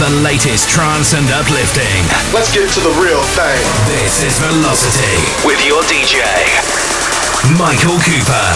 the latest trance and uplifting. Let's get to the real thing. This is Velocity with your DJ, Michael Cooper.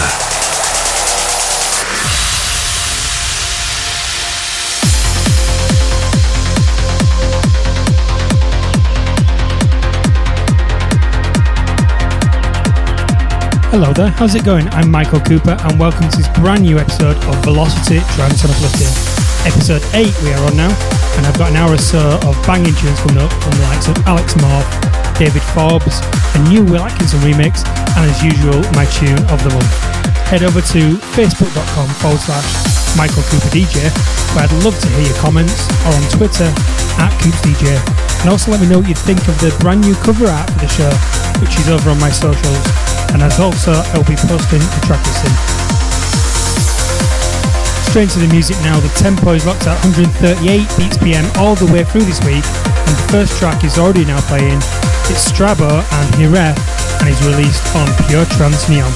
Hello there, how's it going? I'm Michael Cooper and welcome to this brand new episode of Velocity Trance and Uplifting. Episode 8 we are on now, and I've got an hour or so of banging tunes coming up from the likes of Alex Morph, David Forbes, a new Will Atkinson remix, and as usual, my tune of the month. Head over to facebook.com forward slash Michael Cooper DJ, where I'd love to hear your comments, or on Twitter at CoopsDJ. And also let me know what you think of the brand new cover art for the show, which is over on my socials and as also I'll be posting the track listing. Straight to the music now, the tempo is locked at 138 beats PM all the way through this week, and the first track is already now playing. It's Strabo and Hireth, and is released on Pure Trance Neon.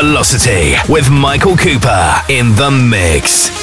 Velocity with Michael Cooper in the mix.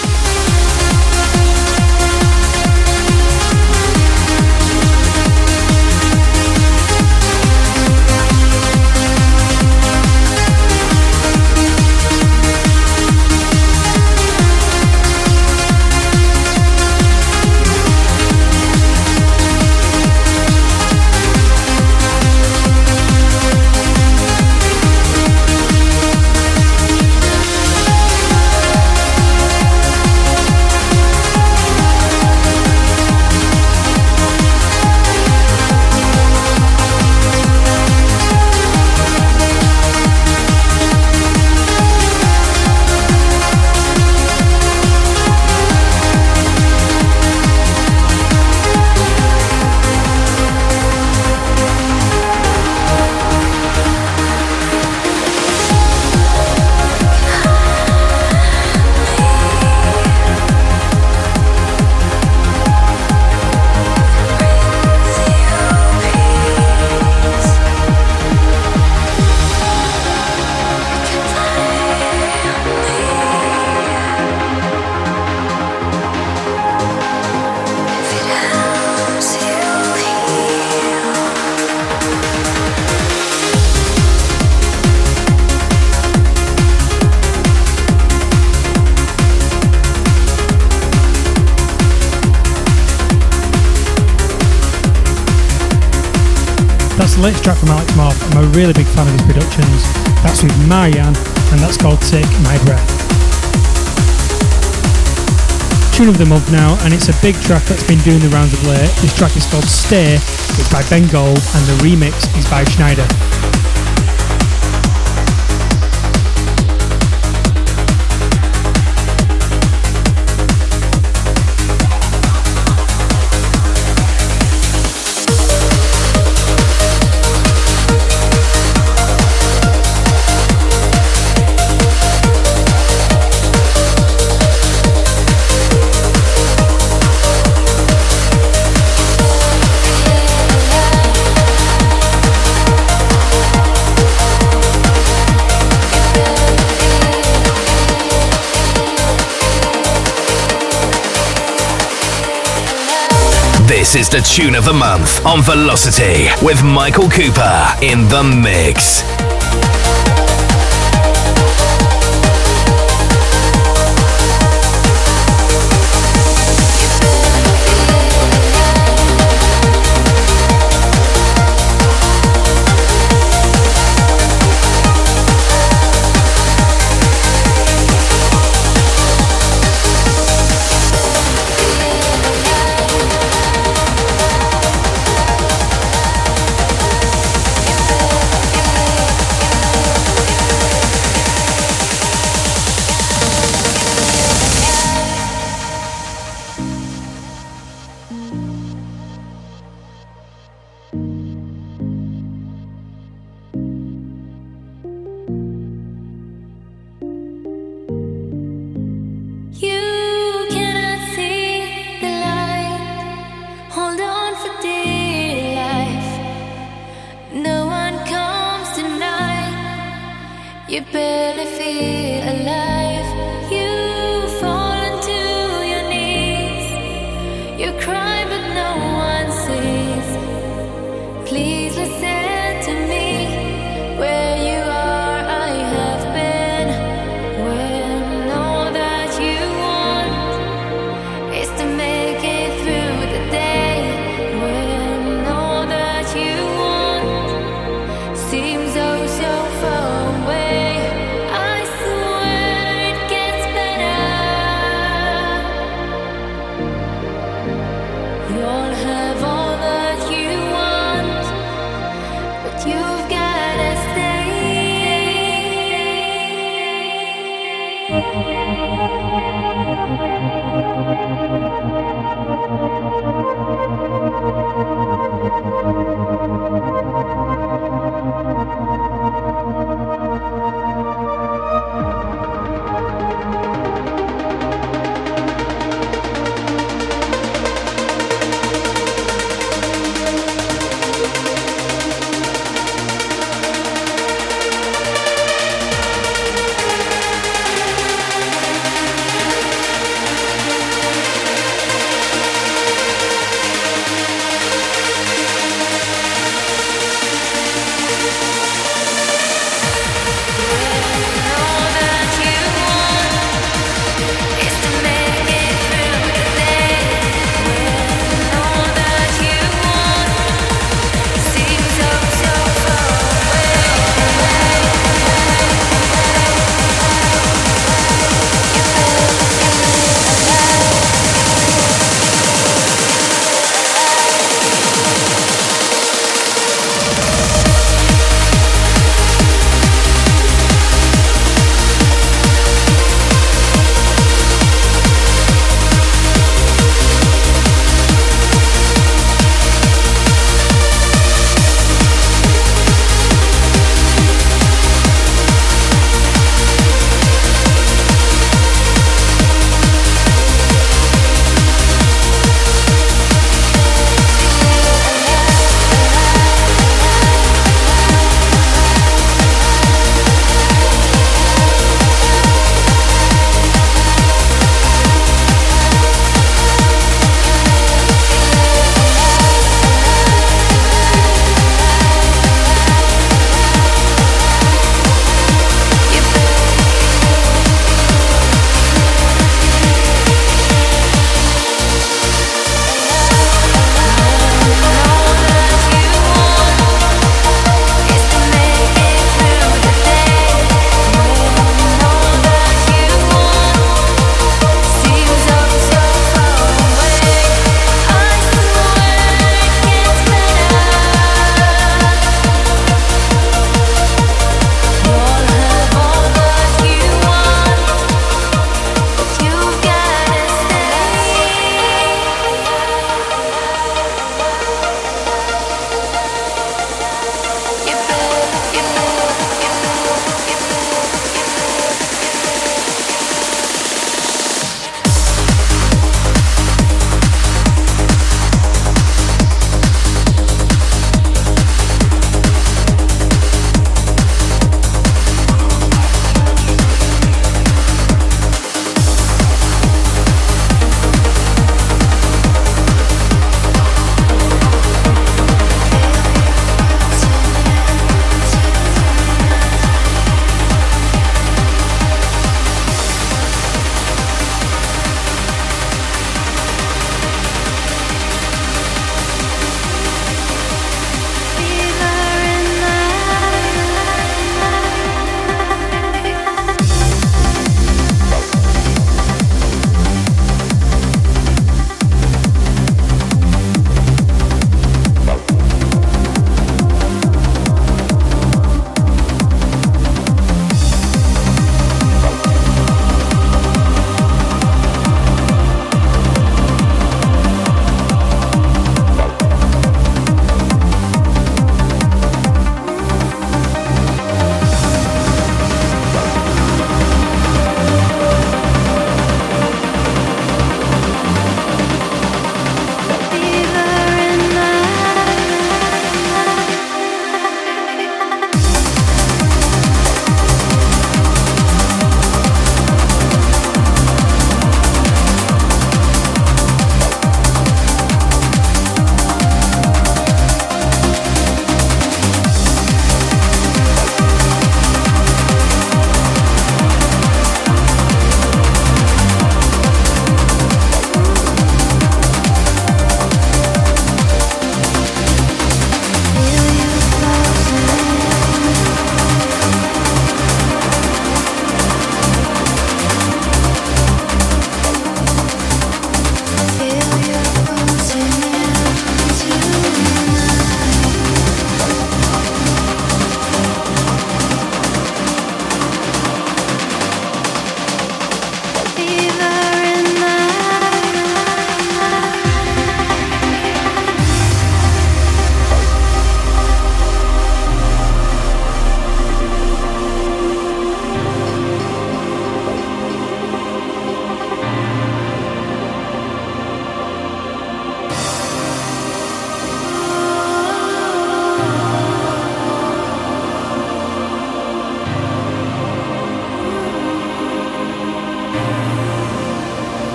Latest track from Alex Morph. I'm a really big fan of his productions. That's with Marianne, and that's called Take My Breath. Tune of the month now, and it's a big track that's been doing the rounds of late. This track is called Stay, it's by Ben Gold, and the remix is by Sneijder. This is the tune of the month on Velocity with Michael Cooper in the mix. Seems oh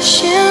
passion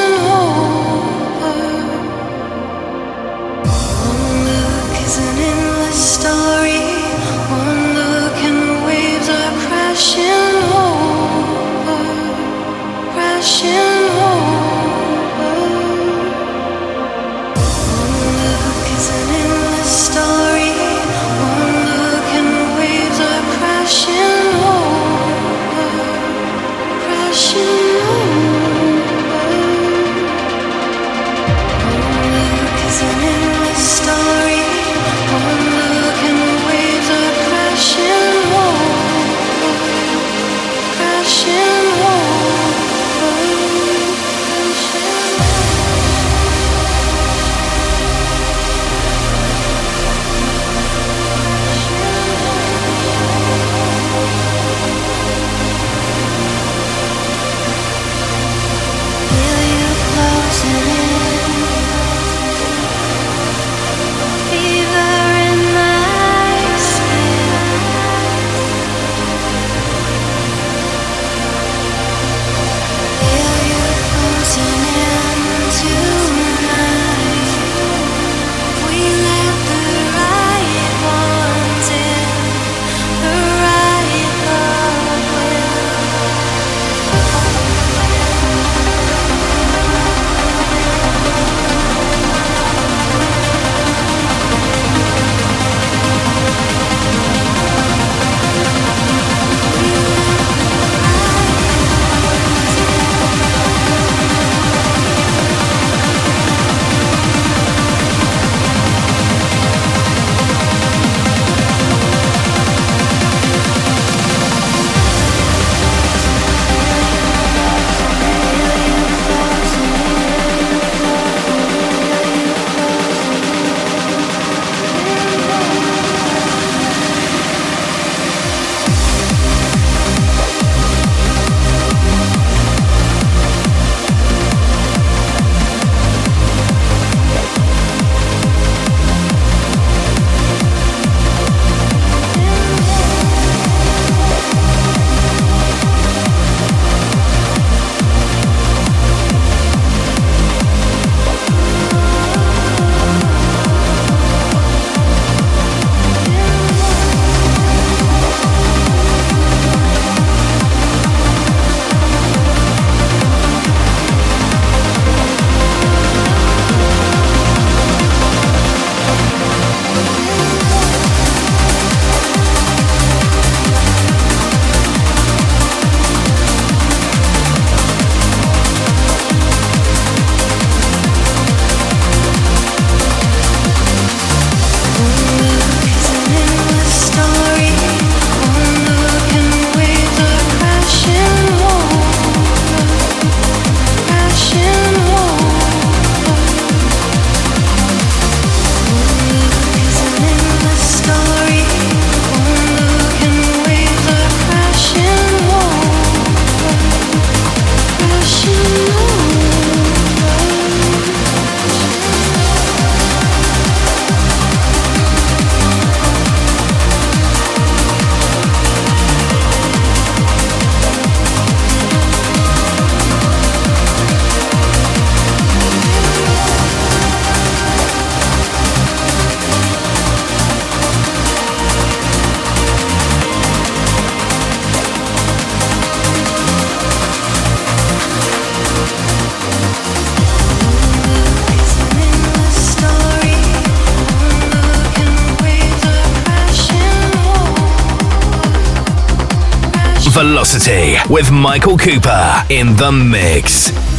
Velocity with Michael Cooper in the mix.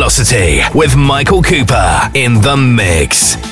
Velocity with Michael Cooper in the mix.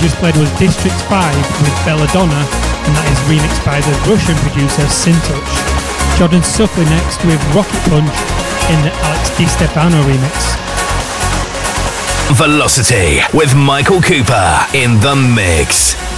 Just played was District 5 with Belladonna, and that is remixed by the Russian producer Syntouch. Jordan Suckley next with Rocket Punch in the Alex Di Stefano remix. Velocity with Michael Cooper in the mix.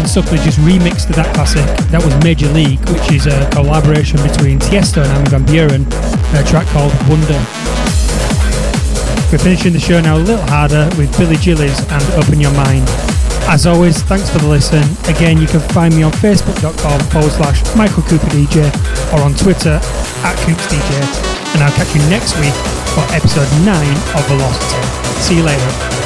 Jordan Suckley just remixed to that classic. That was Major League, which is a collaboration between Tiesto and Armin van Buuren, a track called Wonder. We're finishing the show now a little harder with Billy Gillies and Open Your Mind. As always, thanks for the listen. Again, you can find me on facebook.com forward slash Michael Cooper DJ or on Twitter at Coops DJ. And I'll catch you next week for episode 9 of Velocity. See you later.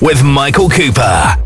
With Michael Cooper.